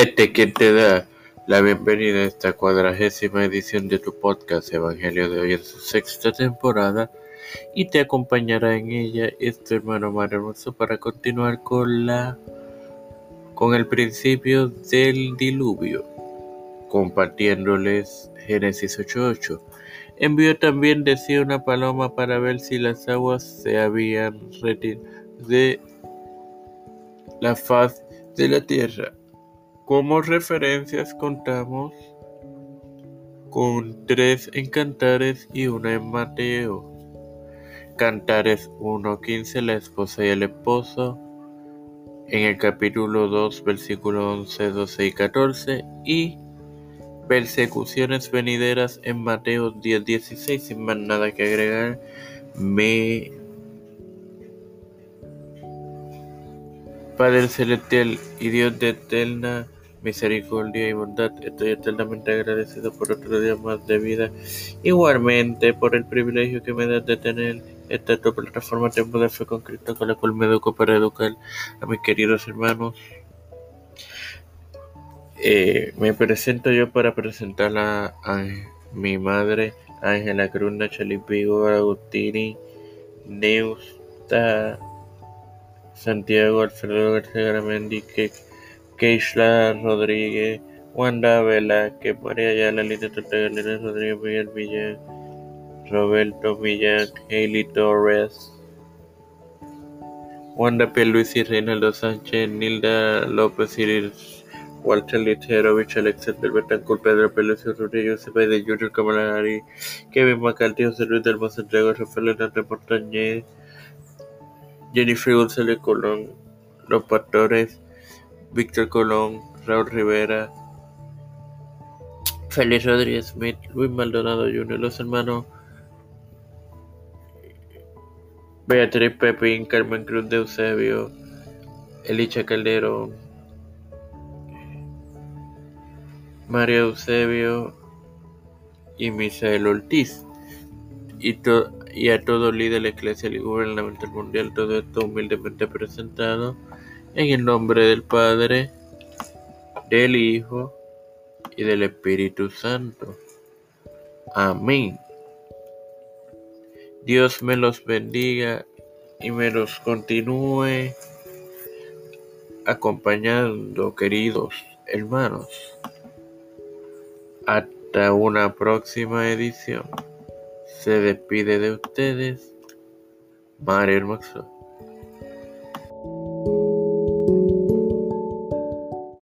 Este quien te da la bienvenida a esta cuadragésima edición de tu podcast Evangelio de hoy en su sexta temporada y te acompañará en ella este hermano Mar Hermoso para continuar con la con el principio del diluvio compartiéndoles Génesis 8.8 envió también decía una paloma para ver si las aguas se habían retirado de la faz de la tierra como referencias contamos con tres en Cantares y una en Mateo. Cantares 1.15, la esposa y el esposo. En el capítulo 2, versículo 11, 12 y 14. Y persecuciones venideras en Mateo 10, 16. Sin más nada que agregar, me Padre Celestial y Dios de eterna misericordia y bondad. Estoy eternamente agradecido por otro día más de vida. Igualmente por el privilegio que me da de tener esta tu plataforma Tiempo de Fe con Cristo, con la cual me educo para educar a mis queridos hermanos. Eh, me presento yo para presentar a, mi madre, Ángela Cruz, Nacheli Vigo, Agustini, Neusta, Santiago, Alfredo García Garamendi, que Keishla Rodríguez, Wanda Velázquez, María Ayala, Lina Tortega, Rodríguez, Miguel Villa, Roberto Millán, Hailey Torres, Wanda P. Luis y Reinaldo Sánchez, Nilda López Iris, Walter Literovich, Alexander Betancourt, Pedro Pérez Rodríguez, de Junior Camarari, Kevin McCarthy, José Luis del Santiago, Rafael Hernández Portañez, Jennifer González Colón, Los Pastores, Víctor Colón, Raúl Rivera, Félix Rodríguez Smith, Luis Maldonado Jr., los hermanos Beatriz Pepín, Carmen Cruz de Eusebio, Elicha Calderón, María Eusebio y Misael Ortiz. Y, a todo líder eclesial y gubernamental mundial, todo esto humildemente presentado en el nombre del Padre, del Hijo y del Espíritu Santo. Amén. Dios me los bendiga y me los continúe acompañando, queridos hermanos. Hasta una próxima edición. Se despide de ustedes, Mario Hermoso.